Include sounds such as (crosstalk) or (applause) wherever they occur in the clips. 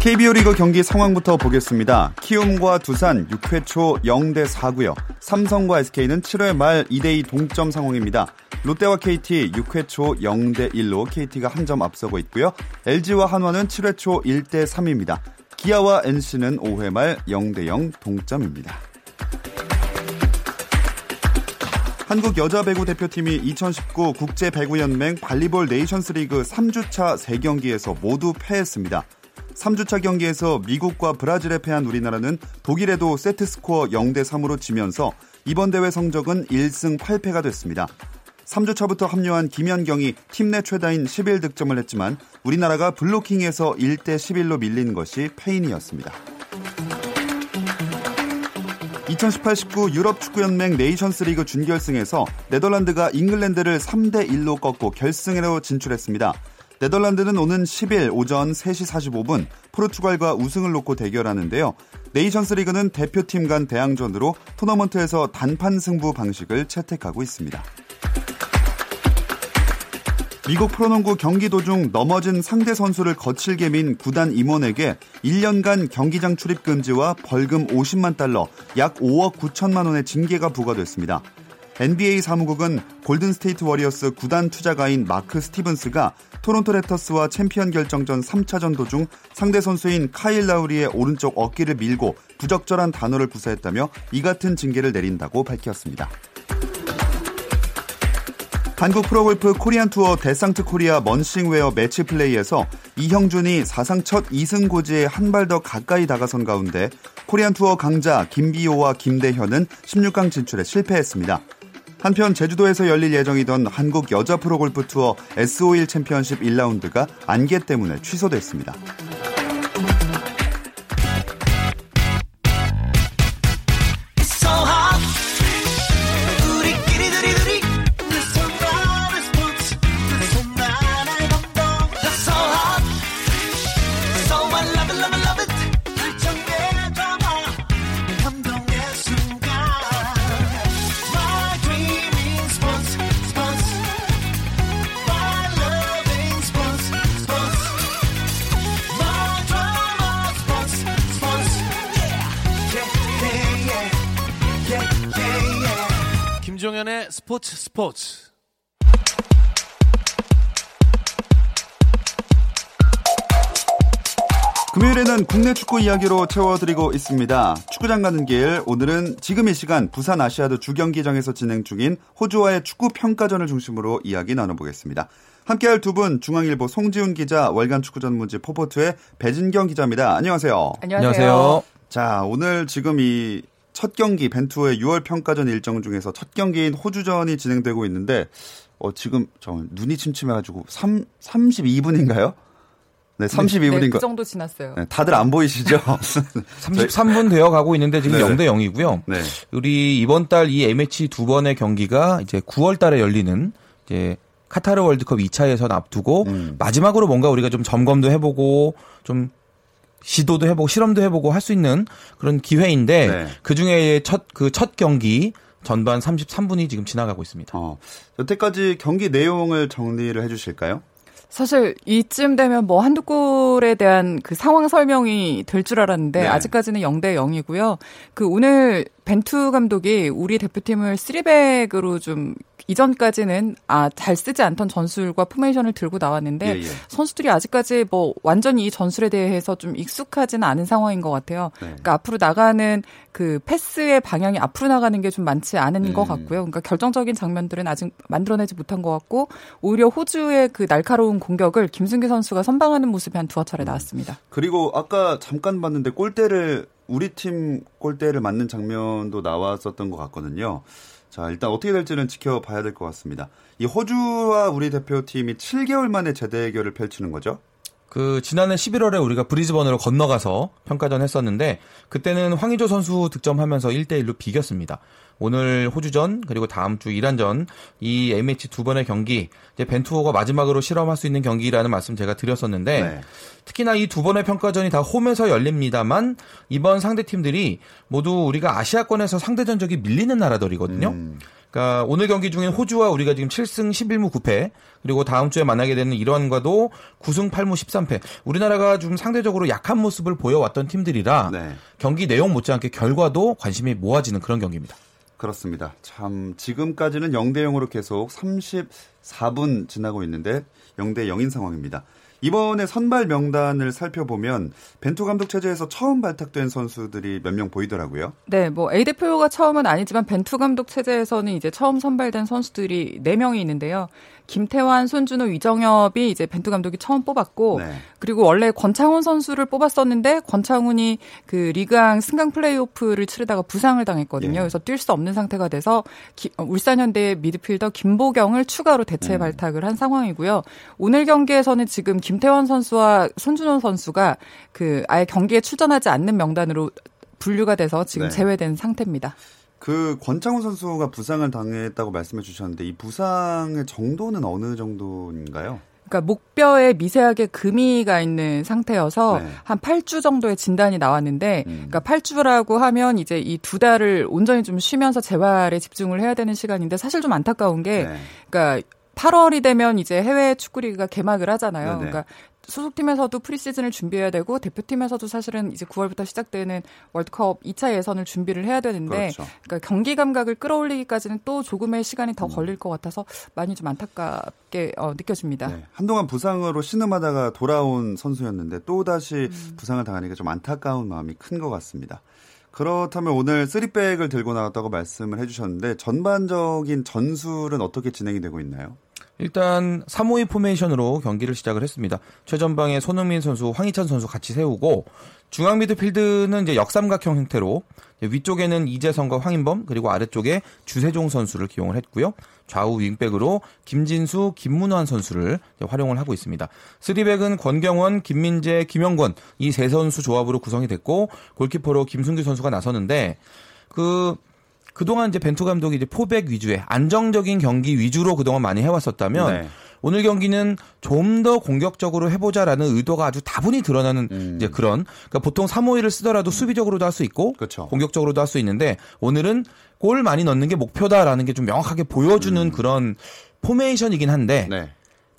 KBO 리그 경기 상황부터 보겠습니다. 키움과 두산 6회 초 0대 4고요. 삼성과 SK는 7회 말 2대2 동점 상황입니다. 롯데와 KT 6회 초 0대 1로 KT가 한 점 앞서고 있고요. LG와 한화는 7회 초 1대 3입니다. 기아와 NC는 5회 말 0대 0 동점입니다. 한국 여자 배구 대표팀이 2019 국제 배구 연맹 발리볼 네이션스 리그 3주차 3경기에서 모두 패했습니다. 3주차 경기에서 미국과 브라질에 패한 우리나라는 독일에도 세트 스코어 0대 3으로 지면서 이번 대회 성적은 1승 8패가 됐습니다. 3주차부터 합류한 김연경이 팀 내 최다인 11득점을 했지만 우리나라가 블로킹에서 1대 11로 밀린 것이 패인이었습니다. 2018-19 유럽 축구연맹 네이션스 리그 준결승에서 네덜란드가 잉글랜드를 3대 1로 꺾고 결승으로 진출했습니다. 네덜란드는 오는 10일 오전 3시 45분 포르투갈과 우승을 놓고 대결하는데요. 네이션스 리그는 대표팀 간 대항전으로 토너먼트에서 단판 승부 방식을 채택하고 있습니다. 미국 프로농구 경기 도중 넘어진 상대 선수를 거칠게 민 구단 임원에게 1년간 경기장 출입 금지와 벌금 50만 달러, 약 5억 9천만 원의 징계가 부과됐습니다. NBA 사무국은 골든스테이트 워리어스 구단 투자가인 마크 스티븐스가 토론토 랩터스와 챔피언 결정전 3차전 도중 상대 선수인 카일 라우리의 오른쪽 어깨를 밀고 부적절한 단어를 구사했다며 이 같은 징계를 내린다고 밝혔습니다. 한국 프로골프 코리안 투어 데상트 코리아 먼싱웨어 매치 플레이에서 이형준이 사상 첫 2승 고지에 한 발 더 가까이 다가선 가운데 코리안 투어 강자 김비오와 김대현은 16강 진출에 실패했습니다. 한편 제주도에서 열릴 예정이던 한국 여자 프로골프 투어 SO1 챔피언십 1라운드가 안개 때문에 취소됐습니다. 스포츠. 금요일에는 국내 축구 이야기로 채워드리고 있습니다. 축구장 가는 길 오늘은 지금 이 시간 부산 아시아드 주경기장에서 진행 중인 호주와의 축구 평가전을 중심으로 이야기 나눠보겠습니다. 함께할 두 분 중앙일보 송지훈 기자 월간 축구 전문지 포포트의 배진경 기자입니다. 안녕하세요. 안녕하세요. 자 오늘 지금 이 첫 경기 벤투의 6월 평가전 일정 중에서 첫 경기인 호주전이 진행되고 있는데 어 지금 저 눈이 침침해가지고 3 32분인가요? 네, 32분인 네, 거. 그 정도 지났어요. 네, 다들 안 보이시죠? (laughs) 33분 되어 가고 있는데 지금 네. 0대 0이고요. 네. 우리 이번 달이 A매치 두 번의 경기가 이제 9월 달에 열리는 이제 카타르 월드컵 2차 예선 앞두고 음. 마지막으로 뭔가 우리가 좀 점검도 해보고 좀 시도도 해보고 실험도 해보고 할 수 있는 그런 기회인데 네. 그 중에 첫 그 첫 경기 전반 33분이 지금 지나가고 있습니다. 어, 여태까지 경기 내용을 정리를 해주실까요? 사실 이쯤 되면 뭐 한두 골에 대한 그 상황 설명이 될 줄 알았는데 네. 아직까지는 0대 0이고요. 그 오늘 벤투 감독이 우리 대표팀을 3백으로 좀 이전까지는 아 잘 쓰지 않던 전술과 포메이션을 들고 나왔는데 예, 예. 선수들이 아직까지 뭐 완전히 이 전술에 대해서 좀 익숙하지는 않은 상황인 것 같아요. 네. 그러니까 앞으로 나가는 그 패스의 방향이 앞으로 나가는 게 좀 많지 않은 음. 것 같고요. 그러니까 결정적인 장면들은 아직 만들어내지 못한 것 같고 오히려 호주의 그 날카로운 공격을 김승규 선수가 선방하는 모습이 한 두어 차례 나왔습니다. 그리고 아까 잠깐 봤는데 골대를 우리 팀 골대를 맞는 장면도 나왔었던 것 같거든요. 자, 일단 어떻게 될지는 지켜봐야 될 것 같습니다. 이 호주와 우리 대표팀이 7개월 만에 재대결을 펼치는 거죠? 그 지난해 11월에 우리가 브리즈번으로 건너가서 평가전 했었는데 그때는 황의조 선수 득점하면서 1대 1로 비겼습니다. 오늘 호주전 그리고 다음 주 이란전 이 A매치 두 번의 경기 이제 벤투호가 마지막으로 실험할 수 있는 경기라는 말씀 제가 드렸었는데 네. 특히나 이 두 번의 평가전이 다 홈에서 열립니다만 이번 상대 팀들이 모두 우리가 아시아권에서 상대 전적이 밀리는 나라들이거든요. 음. 그러니까 오늘 경기 중엔 호주와 우리가 지금 7승 11무 9패 그리고 다음 주에 만나게 되는 이란과도 9승 8무 13패. 우리나라가 좀 상대적으로 약한 모습을 보여왔던 팀들이라 네. 경기 내용 못지않게 결과도 관심이 모아지는 그런 경기입니다. 그렇습니다. 참 지금까지는 0대 0으로 계속 34분 지나고 있는데 0대 0인 상황입니다. 이번에 선발 명단을 살펴보면 벤투 감독 체제에서 처음 발탁된 선수들이 몇 명 보이더라고요. 네, 뭐 A 대표가 처음은 아니지만 벤투 감독 체제에서는 이제 처음 선발된 선수들이 4명이 있는데요. 김태환, 손준호, 위정엽이 이제 벤투 감독이 처음 뽑았고 네. 그리고 원래 권창훈 선수를 뽑았었는데 권창훈이 그 리그왕 승강 플레이오프를 치르다가 부상을 당했거든요. 예. 그래서 뛸 수 없는 상태가 돼서 기, 어, 울산현대 미드필더 김보경을 추가로 대체 음. 발탁을 한 상황이고요. 오늘 경기에서는 지금 김태환 선수와 손준호 선수가 그 아예 경기에 출전하지 않는 명단으로 분류가 돼서 지금 네. 제외된 상태입니다. 그 권창훈 선수가 부상을 당했다고 말씀해 주셨는데 이 부상의 정도는 어느 정도인가요? 그러니까 목뼈에 미세하게 금이 가 있는 상태여서 네. 한 8주 정도의 진단이 나왔는데 음. 그러니까 8주라고 하면 이제 이 두 달을 온전히 좀 쉬면서 재활에 집중을 해야 되는 시간인데 사실 좀 안타까운 게 네. 그러니까 8월이 되면 이제 해외 축구 리그가 개막을 하잖아요. 네네. 그러니까 소속팀에서도 프리시즌을 준비해야 되고 대표팀에서도 사실은 이제 9월부터 시작되는 월드컵 2차 예선을 준비를 해야 되는데 그렇죠. 그러니까 경기 감각을 끌어올리기까지는 또 조금의 시간이 더 음. 걸릴 것 같아서 많이 좀 안타깝게 어, 느껴집니다. 네. 한동안 부상으로 신음하다가 돌아온 선수였는데 또 다시 음. 부상을 당하니까 좀 안타까운 마음이 큰 것 같습니다. 그렇다면 오늘 쓰리백을 들고 나왔다고 말씀을 해주셨는데 전반적인 전술은 어떻게 진행이 되고 있나요? 일단 352 포메이션으로 경기를 시작을 했습니다. 최전방에 손흥민 선수, 황희찬 선수 같이 세우고 중앙 미드필드는 이제 역삼각형 형태로 위쪽에는 이재성과 황인범 그리고 아래쪽에 주세종 선수를 기용을 했고요. 좌우 윙백으로 김진수, 김문환 선수를 활용을 하고 있습니다. 스리백은 권경원, 김민재, 김영권 이 세 선수 조합으로 구성이 됐고 골키퍼로 김승규 선수가 나서는데 그 그동안 이제 벤투 감독이 이제 포백 위주의 안정적인 경기 위주로 그동안 많이 해왔었다면 네. 오늘 경기는 좀 더 공격적으로 해보자라는 의도가 아주 다분히 드러나는 음. 이제 그런 그러니까 보통 3-5-1을 쓰더라도 수비적으로도 할 수 있고 그쵸. 공격적으로도 할 수 있는데 오늘은 골 많이 넣는 게 목표다라는 게 좀 명확하게 보여주는 음. 그런 포메이션이긴 한데 네.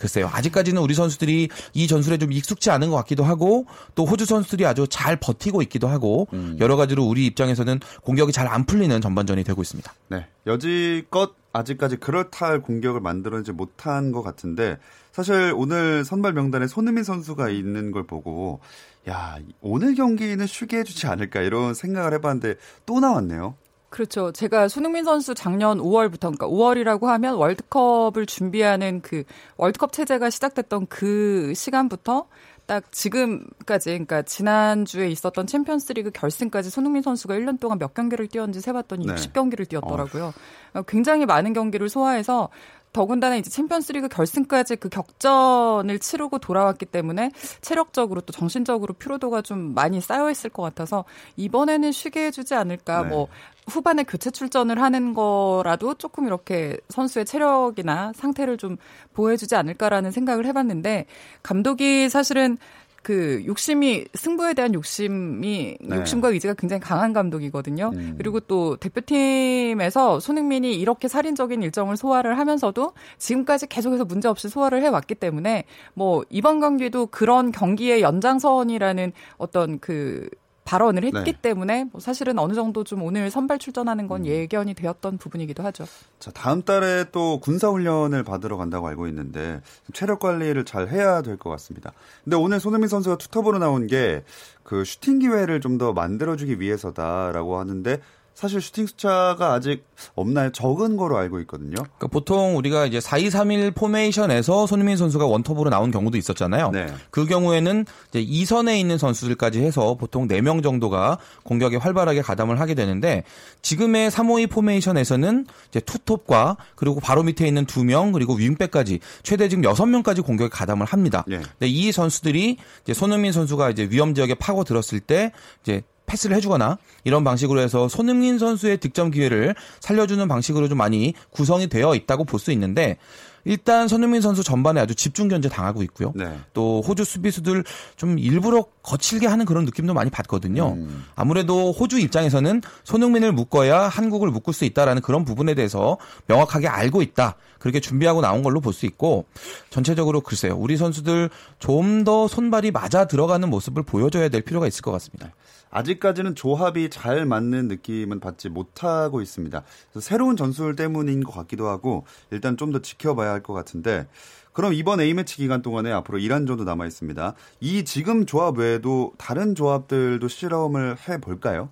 글쎄요. 아직까지는 우리 선수들이 이 전술에 좀 익숙치 않은 것 같기도 하고 또 호주 선수들이 아주 잘 버티고 있기도 하고 음. 여러 가지로 우리 입장에서는 공격이 잘 안 풀리는 전반전이 되고 있습니다. 네. 여지껏 아직까지 그럴듯한 공격을 만들어내지 못한 것 같은데 사실 오늘 선발 명단에 손흥민 선수가 있는 걸 보고 야 오늘 경기는 쉬게 해주지 않을까 이런 생각을 해봤는데 또 나왔네요. 그렇죠. 제가 손흥민 선수 작년 5월부터, 그러니까 5월이라고 하면 월드컵을 준비하는 그 월드컵 체제가 시작됐던 그 시간부터 딱 지금까지, 그러니까 지난주에 있었던 챔피언스 리그 결승까지 손흥민 선수가 1년 동안 몇 경기를 뛰었는지 세봤더니 네. 60경기를 뛰었더라고요. 어. 굉장히 많은 경기를 소화해서 더군다나 이제 챔피언스리그 결승까지 그 격전을 치르고 돌아왔기 때문에 체력적으로 또 정신적으로 피로도가 좀 많이 쌓여 있을 것 같아서 이번에는 쉬게 해주지 않을까. 네. 뭐 후반에 교체 출전을 하는 거라도 조금 이렇게 선수의 체력이나 상태를 좀 보여주지 않을까라는 생각을 해봤는데 감독이 사실은 그 욕심이 승부에 대한 욕심이 네. 욕심과 의지가 굉장히 강한 감독이거든요. 음. 그리고 또 대표팀에서 손흥민이 이렇게 살인적인 일정을 소화를 하면서도 지금까지 계속해서 문제 없이 소화를 해 왔기 때문에 뭐 이번 경기도 그런 경기의 연장선이라는 어떤 그 발언을 했기 네. 때문에 뭐 사실은 어느 정도 좀 오늘 선발 출전하는 건 음. 예견이 되었던 부분이기도 하죠. 자, 다음 달에 또 군사 훈련을 받으러 간다고 알고 있는데 체력 관리를 잘 해야 될 것 같습니다. 근데 오늘 손흥민 선수가 투톱으로 나온 게 그 슈팅 기회를 좀 더 만들어 주기 위해서다라고 하는데 사실 슈팅 숫자가 아직 없나요? 적은 거로 알고 있거든요. 그러니까 보통 우리가 이제 4-2-3-1 포메이션에서 손흥민 선수가 원톱으로 나온 경우도 있었잖아요. 네. 그 경우에는 이제 2선에 있는 선수들까지 해서 보통 4명 정도가 공격에 활발하게 가담을 하게 되는데 지금의 3-5-2 포메이션에서는 이제 투톱과 그리고 바로 밑에 있는 2명 그리고 윙백까지 최대 지금 6명까지 공격에 가담을 합니다. 예. 근데 이 선수들이 이제 손흥민 선수가 이제 위험 지역에 파고 들었을 때 이제 패스를 해주거나 이런 방식으로 해서 손흥민 선수의 득점 기회를 살려주는 방식으로 좀 많이 구성이 되어 있다고 볼 수 있는데 일단 손흥민 선수 전반에 아주 집중 견제 당하고 있고요. 네. 또 호주 수비수들 좀 일부러 거칠게 하는 그런 느낌도 많이 받거든요. 음. 아무래도 호주 입장에서는 손흥민을 묶어야 한국을 묶을 수 있다라는 그런 부분에 대해서 명확하게 알고 있다. 그렇게 준비하고 나온 걸로 볼 수 있고 전체적으로 글쎄요. 우리 선수들 좀 더 손발이 맞아 들어가는 모습을 보여줘야 될 필요가 있을 것 같습니다. 아직까지는 조합이 잘 맞는 느낌은 받지 못하고 있습니다. 새로운 전술 때문인 것 같기도 하고 일단 좀 더 지켜봐야 할 것 같은데 그럼 이번 A매치 기간 동안에 앞으로 이란전도 남아 있습니다. 이 지금 조합 외에도 다른 조합들도 실험을 해 볼까요?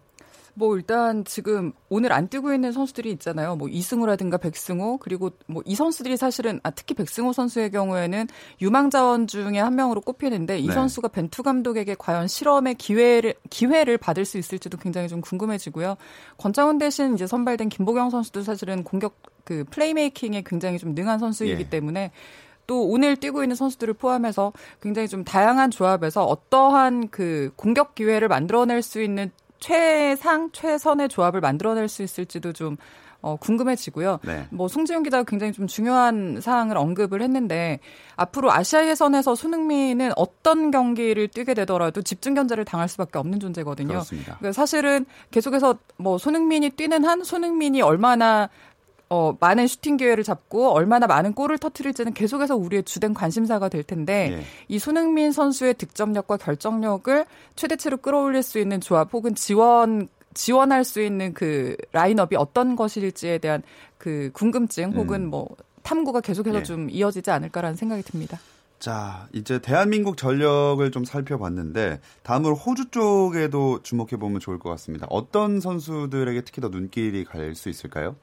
뭐 일단 지금 오늘 안 뛰고 있는 선수들이 있잖아요. 뭐 이승우라든가 백승호 그리고 뭐 이 선수들이 사실은 아 특히 백승호 선수의 경우에는 유망 자원 중에 한 명으로 꼽히는데 이 네. 선수가 벤투 감독에게 과연 실험의 기회를 기회를 받을 수 있을지도 굉장히 좀 궁금해지고요. 권창훈 대신 이제 선발된 김보경 선수도 사실은 공격 그 플레이메이킹에 굉장히 좀 능한 선수이기 예. 때문에 또 오늘 뛰고 있는 선수들을 포함해서 굉장히 좀 다양한 조합에서 어떠한 그 공격 기회를 만들어낼 수 있는 최상 최선의 조합을 만들어낼 수 있을지도 좀 어, 궁금해지고요. 네. 뭐 송지훈 기자가 굉장히 좀 중요한 사항을 언급을 했는데 앞으로 아시아 예선에서 손흥민은 어떤 경기를 뛰게 되더라도 집중 견제를 당할 수밖에 없는 존재거든요. 그렇습니다. 그러니까 사실은 계속해서 뭐 손흥민이 뛰는 한 손흥민이 얼마나 어, 많은 슈팅 기회를 잡고 얼마나 많은 골을 터트릴지는 계속해서 우리의 주된 관심사가 될 텐데 예. 이 손흥민 선수의 득점력과 결정력을 최대치로 끌어올릴 수 있는 조합 혹은 지원 지원할 수 있는 그 라인업이 어떤 것일지에 대한 그 궁금증 혹은 음. 뭐 탐구가 계속해서 예. 좀 이어지지 않을까라는 생각이 듭니다. 자, 이제 대한민국 전력을 좀 살펴봤는데 다음으로 호주 쪽에도 주목해 보면 좋을 것 같습니다. 어떤 선수들에게 특히 더 눈길이 갈 수 있을까요?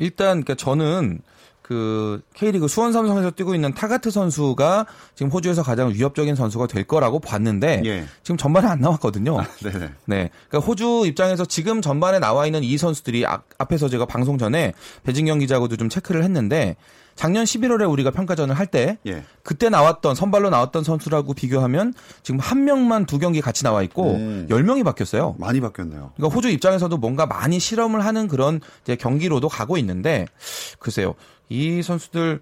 일단 그러니까 저는 그 K리그 수원 삼성에서 뛰고 있는 타가트 선수가 지금 호주에서 가장 위협적인 선수가 될 거라고 봤는데 예. 지금 전반에 안 나왔거든요. 네네. 네. 그러니까 호주 입장에서 지금 전반에 나와 있는 이 선수들이 앞, 앞에서 제가 방송 전에 배진경 기자하고도 좀 체크를 했는데 작년 11월에 우리가 평가전을 할때 예. 그때 나왔던 선발로 나왔던 선수라고 비교하면 지금 한 명만 두 경기 같이 나와 있고 음. 열 10명이 바뀌었어요. 많이 바뀌었네요. 그러니까 호주 입장에서도 뭔가 많이 실험을 하는 그런 이제 경기로도 가고 있는데 글쎄요. 이 선수들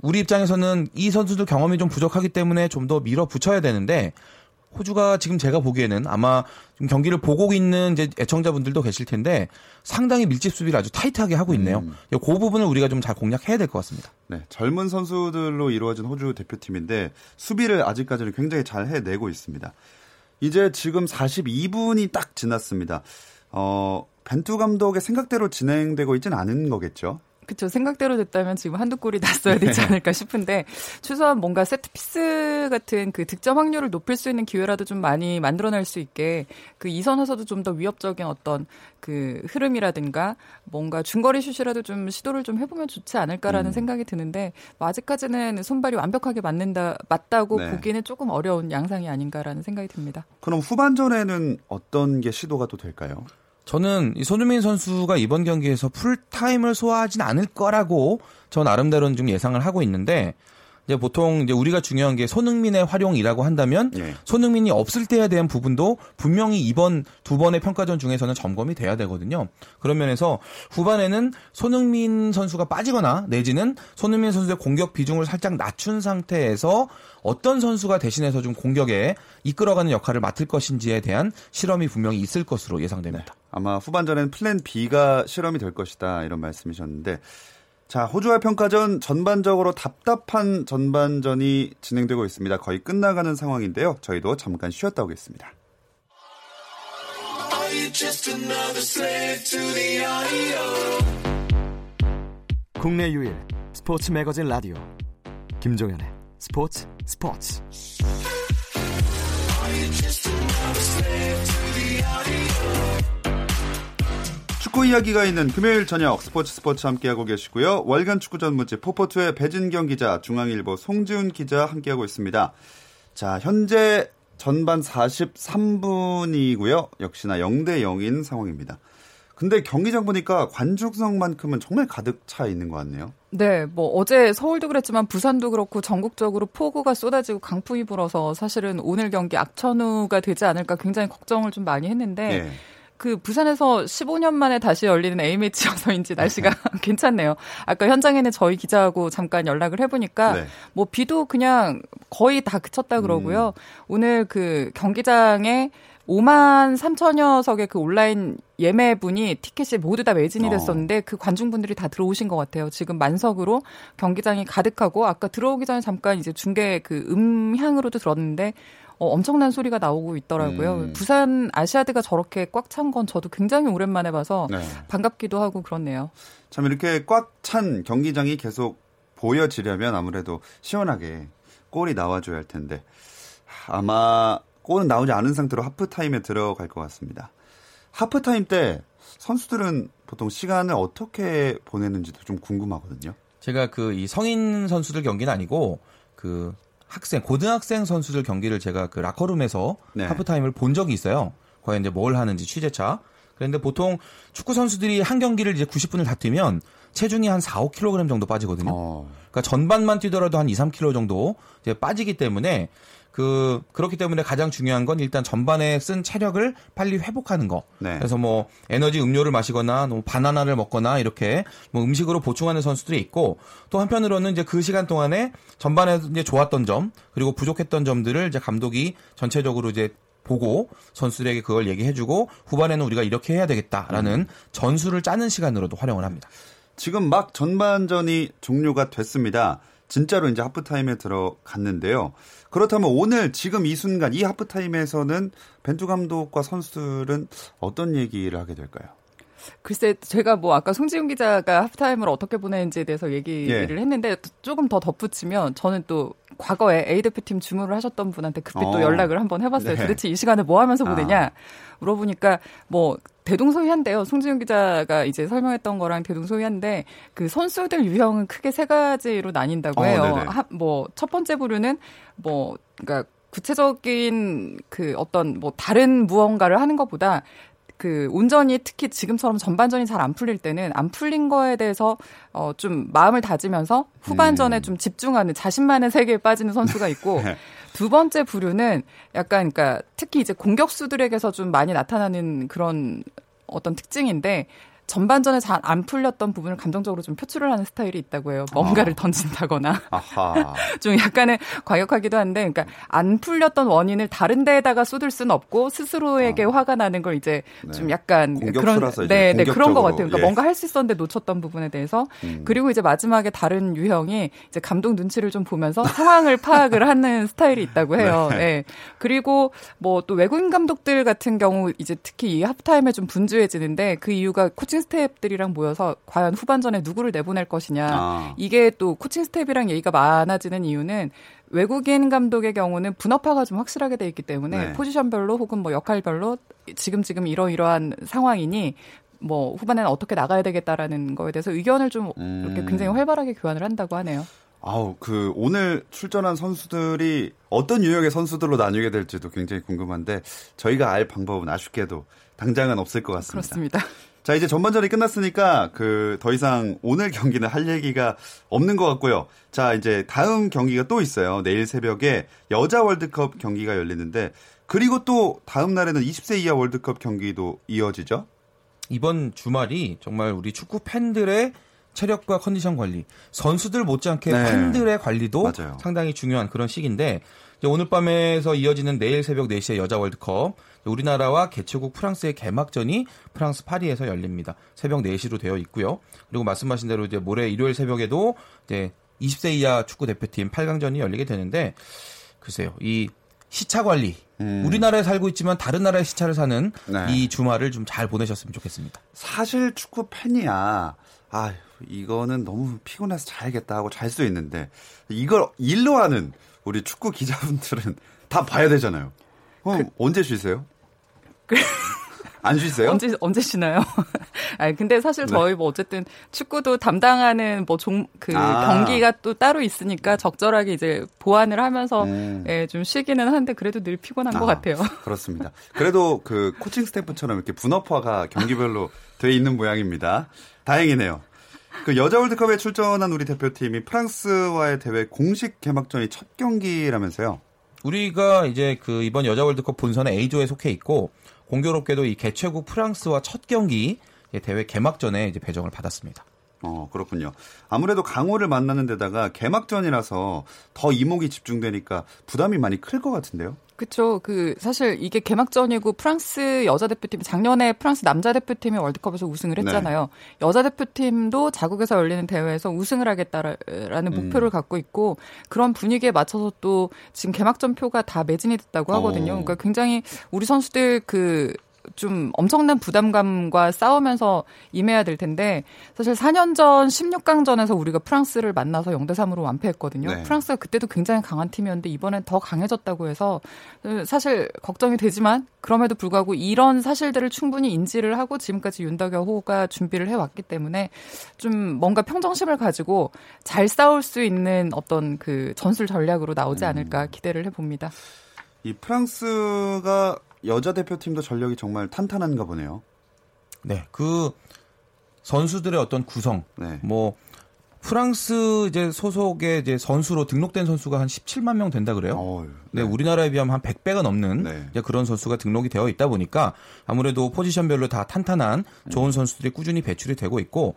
우리 입장에서는 이 선수들 경험이 좀 부족하기 때문에 좀 더 밀어붙여야 되는데 호주가 지금 제가 보기에는 아마 좀 경기를 보고 있는 이제 애청자분들도 계실 텐데 상당히 밀집 수비를 아주 타이트하게 하고 있네요. 음. 그 부분을 우리가 좀 잘 공략해야 될 것 같습니다. 네, 젊은 선수들로 이루어진 호주 대표팀인데 수비를 아직까지는 굉장히 잘 해내고 있습니다. 이제 지금 42분이 딱 지났습니다. 어, 벤투 감독의 생각대로 진행되고 있지는 않은 거겠죠? 그쵸. 생각대로 됐다면 지금 한두 골이 났어야 되지 않을까 싶은데, 최소한 뭔가 세트피스 같은 그 득점 확률을 높일 수 있는 기회라도 좀 많이 만들어낼 수 있게, 그 이선에서도 좀 더 위협적인 어떤 그 흐름이라든가, 뭔가 중거리 슛이라도 좀 시도를 좀 해보면 좋지 않을까라는 음. 생각이 드는데, 뭐 아직까지는 손발이 완벽하게 맞는다, 맞다고 네. 보기는 조금 어려운 양상이 아닌가라는 생각이 듭니다. 그럼 후반전에는 어떤 게 시도가 또 될까요? 저는 이 손흥민 선수가 이번 경기에서 풀타임을 소화하진 않을 거라고 전 나름대로는 좀 예상을 하고 있는데 이제 보통 이제 우리가 중요한 게 손흥민의 활용이라고 한다면 예. 손흥민이 없을 때에 대한 부분도 분명히 이번 두 번의 평가전 중에서는 점검이 돼야 되거든요. 그런 면에서 후반에는 손흥민 선수가 빠지거나 내지는 손흥민 선수의 공격 비중을 살짝 낮춘 상태에서 어떤 선수가 대신해서 좀 공격에 이끌어가는 역할을 맡을 것인지에 대한 실험이 분명히 있을 것으로 예상됩니다. 아마 후반전에는 플랜 B가 실험이 될 것이다 이런 말씀이셨는데 자 호주와 평가전 전반적으로 답답한 전반전이 진행되고 있습니다. 거의 끝나가는 상황인데요. 저희도 잠깐 쉬었다 오겠습니다. 국내 유일 스포츠 매거진 라디오 김종현의 스포츠 스포츠 축구 이야기가 있는 금요일 저녁 스포츠 스포츠 함께하고 계시고요. 월간 축구 전문지 포포투의 배진경 기자, 중앙일보 송지훈 기자 함께하고 있습니다. 자, 현재 전반 43분이고요. 역시나 0대 0인 상황입니다. 근데 경기장 보니까 관중석만큼은 정말 가득 차 있는 것 같네요. 네, 뭐 어제 서울도 그랬지만 부산도 그렇고 전국적으로 폭우가 쏟아지고 강풍이 불어서 사실은 오늘 경기 악천후가 되지 않을까 굉장히 걱정을 좀 많이 했는데 네. 그 부산에서 15년 만에 다시 열리는 A매치여서인지 날씨가 (laughs) 괜찮네요. 아까 현장에는 저희 기자하고 잠깐 연락을 해보니까 네. 뭐 비도 그냥 거의 다 그쳤다 그러고요. 음. 오늘 그 경기장에 5만 3천여 석의 그 온라인 예매분이 티켓이 모두 다 매진이 어. 됐었는데 어. 그 관중분들이 다 들어오신 것 같아요. 지금 만석으로 경기장이 가득하고 아까 들어오기 전에 잠깐 이제 중계 그 음향으로도 들었는데 어, 엄청난 소리가 나오고 있더라고요. 음. 부산 아시아드가 저렇게 꽉 찬 건 저도 굉장히 오랜만에 봐서 네. 반갑기도 하고 그렇네요. 참 이렇게 꽉 찬 경기장이 계속 보여지려면 아무래도 시원하게 골이 나와줘야 할 텐데 아마 골은 나오지 않은 상태로 하프타임에 들어갈 것 같습니다. 하프타임 때 선수들은 보통 시간을 어떻게 보내는지도 좀 궁금하거든요. 제가 그 이 성인 선수들 경기는 아니고 그 학생 고등학생 선수들 경기를 제가 그 라커룸에서 네. 하프타임을 본 적이 있어요. 과연 이제 뭘 하는지 취재차. 그런데 보통 축구 선수들이 한 경기를 이제 90분을 다 뛰면 체중이 한 4, 5kg 정도 빠지거든요. 어. 그러니까 전반만 뛰더라도 한 2, 3kg 정도 이제 빠지기 때문에 그 그렇기 때문에 가장 중요한 건 일단 전반에 쓴 체력을 빨리 회복하는 거. 네. 그래서 뭐 에너지 음료를 마시거나 뭐 바나나를 먹거나 이렇게 뭐 음식으로 보충하는 선수들이 있고 또 한편으로는 이제 그 시간 동안에 전반에 이제 좋았던 점 그리고 부족했던 점들을 이제 감독이 전체적으로 이제 보고 선수들에게 그걸 얘기해주고 후반에는 우리가 이렇게 해야 되겠다라는 음. 전술을 짜는 시간으로도 활용을 합니다. 지금 막 전반전이 종료가 됐습니다. 진짜로 이제 하프타임에 들어갔는데요. 그렇다면 오늘 지금 이 순간 이 하프타임에서는 벤투 감독과 선수들은 어떤 얘기를 하게 될까요? 글쎄 제가 뭐 아까 송지훈 기자가 하프타임을 어떻게 보내는지에 대해서 얘기를 예. 했는데 조금 더 덧붙이면 저는 또 과거에 A 대표팀 주무를 하셨던 분한테 그때 어. 또 연락을 한번 해봤어요. 네. 도대체 이 시간에 뭐 하면서 보내냐 아. 물어보니까 뭐 대동소이한데요. 송지훈 기자가 이제 설명했던 거랑 대동소이한데 그 선수들 유형은 크게 세 가지로 나뉜다고 어, 해요. 어, 뭐첫 번째 부류는 뭐 그러니까 구체적인 그 어떤 뭐 다른 무언가를 하는 것보다 그 온전히 특히 지금처럼 전반전이 잘 안 풀릴 때는 안 풀린 거에 대해서 어 좀 마음을 다지면서 후반전에 음. 좀 집중하는 자신만의 세계에 빠지는 선수가 있고 (laughs) 네. 두 번째 부류는 약간 그러니까 특히 이제 공격수들에게서 좀 많이 나타나는 그런 어떤 특징인데 전반전에 잘 안 풀렸던 부분을 감정적으로 좀 표출을 하는 스타일이 있다고 해요. 뭔가를 아. 던진다거나. (laughs) 좀 약간은 과격하기도 한데, 그러니까 안 풀렸던 원인을 다른 데에다가 쏟을 수는 없고 스스로에게 아. 화가 나는 걸 이제 네. 좀 약간 그런 네, 네 그런 것 같아요. 그러니까 예. 뭔가 할 수 있었는데 놓쳤던 부분에 대해서 음. 그리고 이제 마지막에 다른 유형이 이제 감독 눈치를 좀 보면서 상황을 파악을 하는 (laughs) 스타일이 있다고 해요. 네. 네. 그리고 뭐 또 외국인 감독들 같은 경우 이제 특히 이 하프타임에 좀 분주해지는데 그 이유가 코칭 코칭 스텝들이랑 모여서 과연 후반전에 누구를 내보낼 것이냐. 아. 이게 또 코칭 스텝이랑 얘기가 많아지는 이유는 외국인 감독의 경우는 분업화가 좀 확실하게 돼 있기 때문에 네. 포지션별로 혹은 뭐 역할별로 지금 지금 이러이러한 상황이니 뭐 후반에는 어떻게 나가야 되겠다라는 거에 대해서 의견을 좀 음. 이렇게 굉장히 활발하게 교환을 한다고 하네요. 아우 그 오늘 출전한 선수들이 어떤 유형의 선수들로 나뉘게 될지도 굉장히 궁금한데 저희가 알 방법은 아쉽게도 당장은 없을 것 같습니다. 그렇습니다. 자, 이제 전반전이 끝났으니까 그 더 이상 오늘 경기는 할 얘기가 없는 것 같고요. 자, 이제 다음 경기가 또 있어요. 내일 새벽에 여자 월드컵 경기가 열리는데 그리고 또 다음 날에는 20세 이하 월드컵 경기도 이어지죠. 이번 주말이 정말 우리 축구 팬들의 체력과 컨디션 관리, 선수들 못지않게 네. 팬들의 관리도 맞아요. 상당히 중요한 그런 시기인데 오늘 밤에서 이어지는 내일 새벽 4시에 여자 월드컵 우리나라와 개최국 프랑스의 개막전이 프랑스 파리에서 열립니다. 새벽 4시로 되어 있고요. 그리고 말씀하신 대로 이제 모레 일요일 새벽에도 이제 20세 이하 축구 대표팀 8강전이 열리게 되는데 글쎄요. 이 시차 관리 음. 우리나라에 살고 있지만 다른 나라의 시차를 사는 네. 이 주말을 좀 잘 보내셨으면 좋겠습니다. 사실 축구 팬이야. 아, 이거는 너무 피곤해서 자야겠다 하고 잘 수 있는데 이걸 일로 하는 우리 축구 기자분들은 다 봐야 되잖아요. 그, 언제 쉬세요? 안 쉬세요? 언제 언제 쉬나요? (laughs) 아니 근데 사실 네. 저희 뭐 어쨌든 축구도 담당하는 뭐종그 아. 경기가 또 따로 있으니까 적절하게 이제 보완을 하면서 음. 예, 좀 쉬기는 한데 그래도 늘 피곤한 것 아, 같아요. (laughs) 그렇습니다. 그래도 그 코칭 스태프처럼 이렇게 분업화가 경기별로 돼 있는 모양입니다. 다행이네요. 그 여자 월드컵에 출전한 우리 대표팀이 프랑스와의 대회 공식 개막전이 첫 경기라면서요. 우리가 이제 그 이번 여자 월드컵 본선의 A조에 속해 있고 공교롭게도 이 개최국 프랑스와 첫 경기 대회 개막전에 이제 배정을 받았습니다. 어, 그렇군요. 아무래도 강호를 만나는 데다가 개막전이라서 더 이목이 집중되니까 부담이 많이 클 것 같은데요. 그렇죠. 그 사실 이게 개막전이고 프랑스 여자 대표팀이 작년에 프랑스 남자 대표팀이 월드컵에서 우승을 네. 했잖아요. 여자 대표팀도 자국에서 열리는 대회에서 우승을 하겠다라는 음. 목표를 갖고 있고 그런 분위기에 맞춰서 또 지금 개막전 표가 다 매진이 됐다고 하거든요. 어. 그러니까 굉장히 우리 선수들 그 좀 엄청난 부담감과 싸우면서 임해야 될 텐데 사실 4년 전 16강전에서 우리가 프랑스를 만나서 0대 3으로 완패했거든요. 네. 프랑스가 그때도 굉장히 강한 팀이었는데 이번엔 더 강해졌다고 해서 어, 사실 걱정이 되지만 그럼에도 불구하고 이런 사실들을 충분히 인지를 하고 지금까지 윤덕여 호가 준비를 해왔기 때문에 좀 뭔가 평정심을 가지고 잘 싸울 수 있는 어떤 그 전술 전략으로 나오지 않을까 기대를 해봅니다. 이 프랑스가 여자 대표팀도 전력이 정말 탄탄한가 보네요. 네, 그 선수들의 어떤 구성, 네. 뭐 프랑스 이제 소속의 이제 선수로 등록된 선수가 한 17만 명 된다 그래요. 어휴, 네, 우리나라에 비하면 한 100배가 넘는 네. 그런 선수가 등록이 되어 있다 보니까 아무래도 포지션별로 다 탄탄한 좋은 선수들이 꾸준히 배출이 되고 있고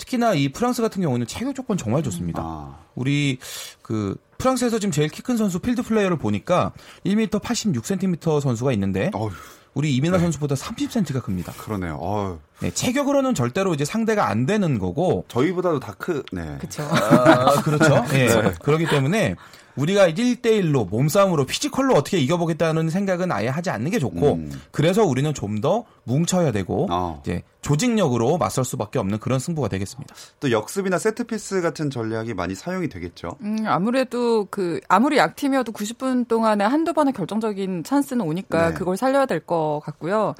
특히나 이 프랑스 같은 경우는 체격 조건 정말 좋습니다. 아, 우리 그 프랑스에서 지금 제일 키 큰 선수 필드 플레이어를 보니까 1m 86cm 선수가 있는데 어휴, 우리 이민아 선수보다 30cm가 큽니다. 그러네요. 어휴, 네, 체격으로는 절대로 이제 상대가 안 되는 거고 저희보다도 다 크, 네. 그렇죠. 아, 그렇죠. (laughs) 예. 그렇기 때문에 우리가 1대1로 몸싸움으로 피지컬로 어떻게 이겨보겠다는 생각은 아예 하지 않는 게 좋고 음. 그래서 우리는 좀 더 뭉쳐야 되고 어. 이제 조직력으로 맞설 수밖에 없는 그런 승부가 되겠습니다. 또 역습이나 세트피스 같은 전략이 많이 사용이 되겠죠. 음, 아무래도 그 아무리 약팀이어도 90분 동안에 한두 번의 결정적인 찬스는 오니까 네. 그걸 살려야 될 것 같고요.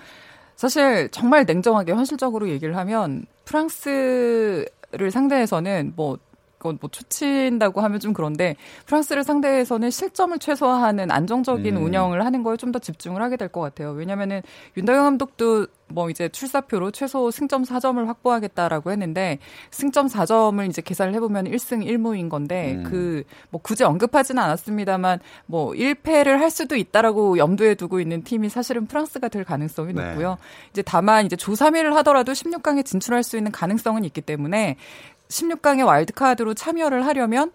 사실 정말 냉정하게 현실적으로 얘기를 하면 프랑스를 상대해서는 뭐 뭐 초친다고 하면 좀 그런데 프랑스를 상대해서는 실점을 최소화하는 안정적인 음. 운영을 하는 거에 좀 더 집중을 하게 될 것 같아요. 왜냐면은 윤덕영 감독도 뭐 이제 출사표로 최소 승점 4점을 확보하겠다라고 했는데 승점 4점을 이제 계산을 해보면 1승 1무인 건데 음. 그뭐 굳이 언급하지는 않았습니다만 뭐 1패를 할 수도 있다라고 염두에 두고 있는 팀이 사실은 프랑스가 될 가능성이 네. 높고요. 이제 다만 이제 조 3위를 하더라도 16강에 진출할 수 있는 가능성은 있기 때문에 16강에 와일드카드로 참여를 하려면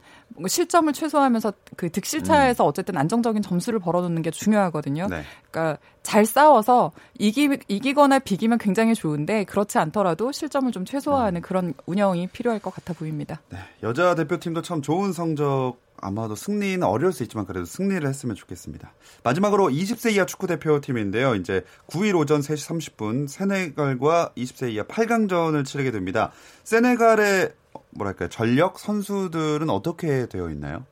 실점을 최소화하면서 그 득실차에서 어쨌든 안정적인 점수를 벌어놓는 게 중요하거든요. 네. 그러니까 잘 싸워서 이기, 이기거나 비기면 굉장히 좋은데 그렇지 않더라도 실점을 좀 최소화하는 그런 운영이 필요할 것 같아 보입니다. 네. 여자 대표팀도 참 좋은 성적 아마도 승리는 어려울 수 있지만 그래도 승리를 했으면 좋겠습니다. 마지막으로 20세 이하 축구 대표팀인데요. 이제 9일 오전 3시 30분 세네갈과 20세 이하 8강전을 치르게 됩니다. 세네갈의 뭐랄까요 전력 선수들은 어떻게 되어 있나요?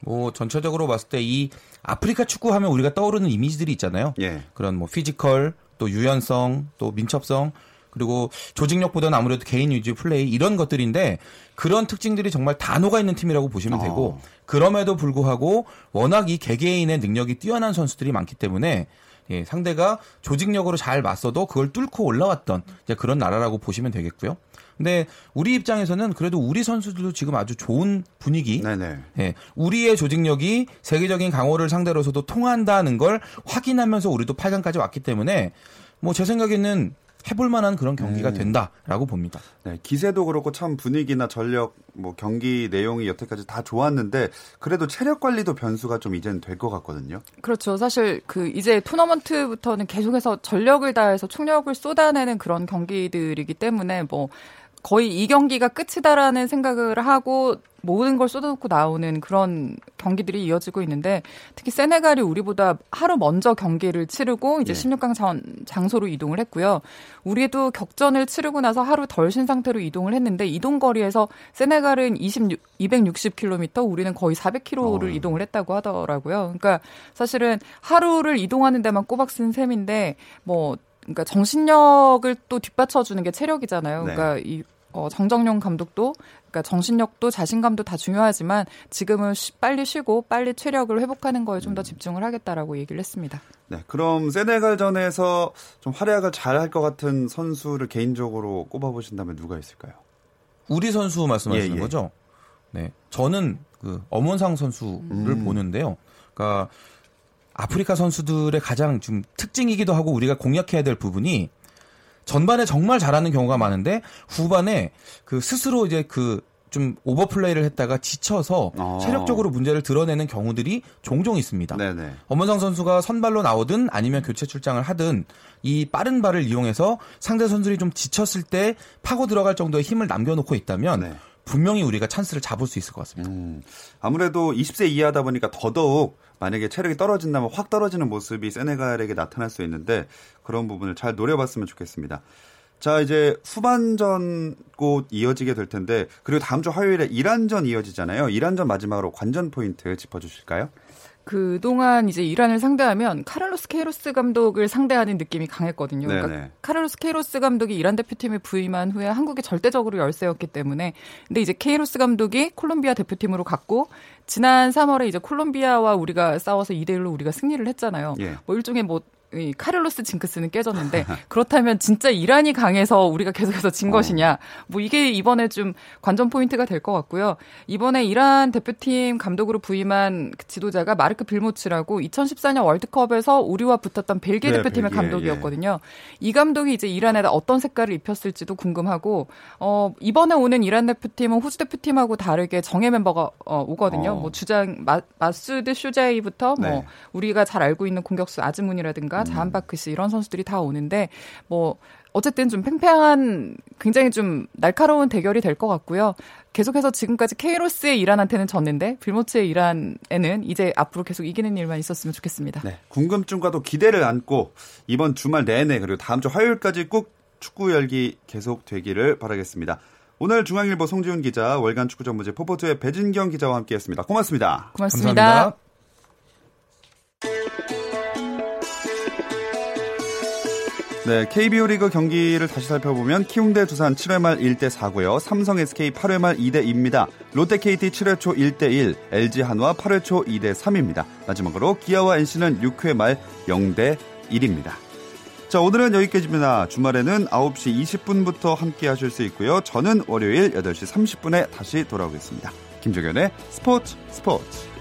뭐 전체적으로 봤을 때 이 아프리카 축구 하면 우리가 떠오르는 이미지들이 있잖아요. 예. 그런 뭐 피지컬, 또 유연성, 또 민첩성, 그리고 조직력보다는 아무래도 개인 위주 플레이 이런 것들인데 그런 특징들이 정말 다 녹아 있는 팀이라고 보시면 어. 되고 그럼에도 불구하고 워낙 이 개개인의 능력이 뛰어난 선수들이 많기 때문에 예, 상대가 조직력으로 잘 맞서도 그걸 뚫고 올라왔던 이제 그런 나라라고 보시면 되겠고요. 근데 우리 입장에서는 그래도 우리 선수들도 지금 아주 좋은 분위기, 네네. 예, 우리의 조직력이 세계적인 강호를 상대로서도 통한다는 걸 확인하면서 우리도 8강까지 왔기 때문에 뭐 제 생각에는 해볼 만한 그런 경기가 음. 된다라고 봅니다. 네, 기세도 그렇고 참 분위기나 전력, 뭐 경기 내용이 여태까지 다 좋았는데 그래도 체력 관리도 변수가 좀 이제는 될 것 같거든요. 그렇죠. 사실 그 이제 토너먼트부터는 계속해서 전력을 다해서 총력을 쏟아내는 그런 경기들이기 때문에 뭐 거의 이 경기가 끝이다라는 생각을 하고 모든 걸 쏟아놓고 나오는 그런 경기들이 이어지고 있는데 특히 세네갈이 우리보다 하루 먼저 경기를 치르고 이제 네. 16강 장, 장소로 이동을 했고요. 우리도 격전을 치르고 나서 하루 덜 쉰 상태로 이동을 했는데 이동 거리에서 세네갈은 26, 260km, 우리는 거의 400km를 어. 이동을 했다고 하더라고요. 그러니까 사실은 하루를 이동하는 데만 꼬박 쓴 셈인데 뭐 그러니까 정신력을 또 뒷받쳐주는 게 체력이잖아요. 네. 그러니까 이 어, 정정용 감독도 그러니까 정신력도 자신감도 다 중요하지만 지금은 쉬, 빨리 쉬고 빨리 체력을 회복하는 거에 좀 더 집중을 하겠다라고 얘기를 했습니다. 네, 그럼 세네갈전에서 좀 활약을 잘 할 것 같은 선수를 개인적으로 꼽아보신다면 누가 있을까요? 우리 선수 말씀하시는 예, 예. 거죠? 네. 저는 그 엄원상 선수를 음. 보는데요. 그러니까 아프리카 선수들의 가장 좀 특징이기도 하고 우리가 공략해야 될 부분이 전반에 정말 잘하는 경우가 많은데 후반에 그 스스로 이제 그 좀 오버플레이를 했다가 지쳐서 어. 체력적으로 문제를 드러내는 경우들이 종종 있습니다. 네네. 엄원상 선수가 선발로 나오든 아니면 교체 출장을 하든 이 빠른 발을 이용해서 상대 선수들이 좀 지쳤을 때 파고 들어갈 정도의 힘을 남겨놓고 있다면 네. 분명히 우리가 찬스를 잡을 수 있을 것 같습니다. 음, 아무래도 20세 이하다 보니까 더더욱 만약에 체력이 떨어진다면 확 떨어지는 모습이 세네갈에게 나타날 수 있는데 그런 부분을 잘 노려봤으면 좋겠습니다. 자, 이제 후반전 곧 이어지게 될 텐데 그리고 다음 주 화요일에 이란전 이어지잖아요. 이란전 마지막으로 관전 포인트 짚어주실까요? 그동안 이제 이란을 상대하면 카를로스 케이로스 감독을 상대하는 느낌이 강했거든요. 네네. 그러니까 카를로스 케이로스 감독이 이란 대표팀에 부임한 후에 한국에 절대적으로 열세였기 때문에 근데 이제 케이로스 감독이 콜롬비아 대표팀으로 갔고 지난 3월에 이제 콜롬비아와 우리가 싸워서 2대 1로 우리가 승리를 했잖아요. 예. 뭐 일종의 뭐 이 카를로스 징크스는 깨졌는데 (laughs) 그렇다면 진짜 이란이 강해서 우리가 계속해서 진 어. 것이냐 뭐 이게 이번에 좀 관전 포인트가 될 것 같고요 이번에 이란 대표팀 감독으로 부임한 그 지도자가 마르크 빌모츠라고 2014년 월드컵에서 우리와 붙었던 벨기에 네, 대표팀의 벨기에, 감독이었거든요 이 감독이 이제 이란에다 어떤 색깔을 입혔을지도 궁금하고 어 이번에 오는 이란 대표팀은 호주 대표팀하고 다르게 정예 멤버가 어, 오거든요 어. 뭐 주장 마, 마수드 슈자이부터 뭐 네. 우리가 잘 알고 있는 공격수 아즈문이라든가 자한바크시 이런 선수들이 다 오는데 뭐 어쨌든 좀 팽팽한 굉장히 좀 날카로운 대결이 될 것 같고요. 계속해서 지금까지 케이로스의 이란한테는 졌는데 빌모츠의 이란에는 이제 앞으로 계속 이기는 일만 있었으면 좋겠습니다. 네. 궁금증과도 기대를 안고 이번 주말 내내 그리고 다음 주 화요일까지 꼭 축구 열기 계속 되기를 바라겠습니다. 오늘 중앙일보 송지훈 기자, 월간 축구 전무지 포포트의 배진경 기자와 함께했습니다. 고맙습니다. 고맙습니다. 감사합니다. 네, KBO 리그 경기를 다시 살펴보면 키움대 두산 7회 말 1대 4고요. 삼성 SK 8회 말 2대 2입니다. 롯데 KT 7회 초 1대 1, LG 한화 8회 초 2대 3입니다. 마지막으로 기아와 NC는 6회 말 0대 1입니다. 자, 오늘은 여기까지입니다. 주말에는 9시 20분부터 함께 하실 수 있고요. 저는 월요일 8시 30분에 다시 돌아오겠습니다. 김종현의 스포츠 스포츠.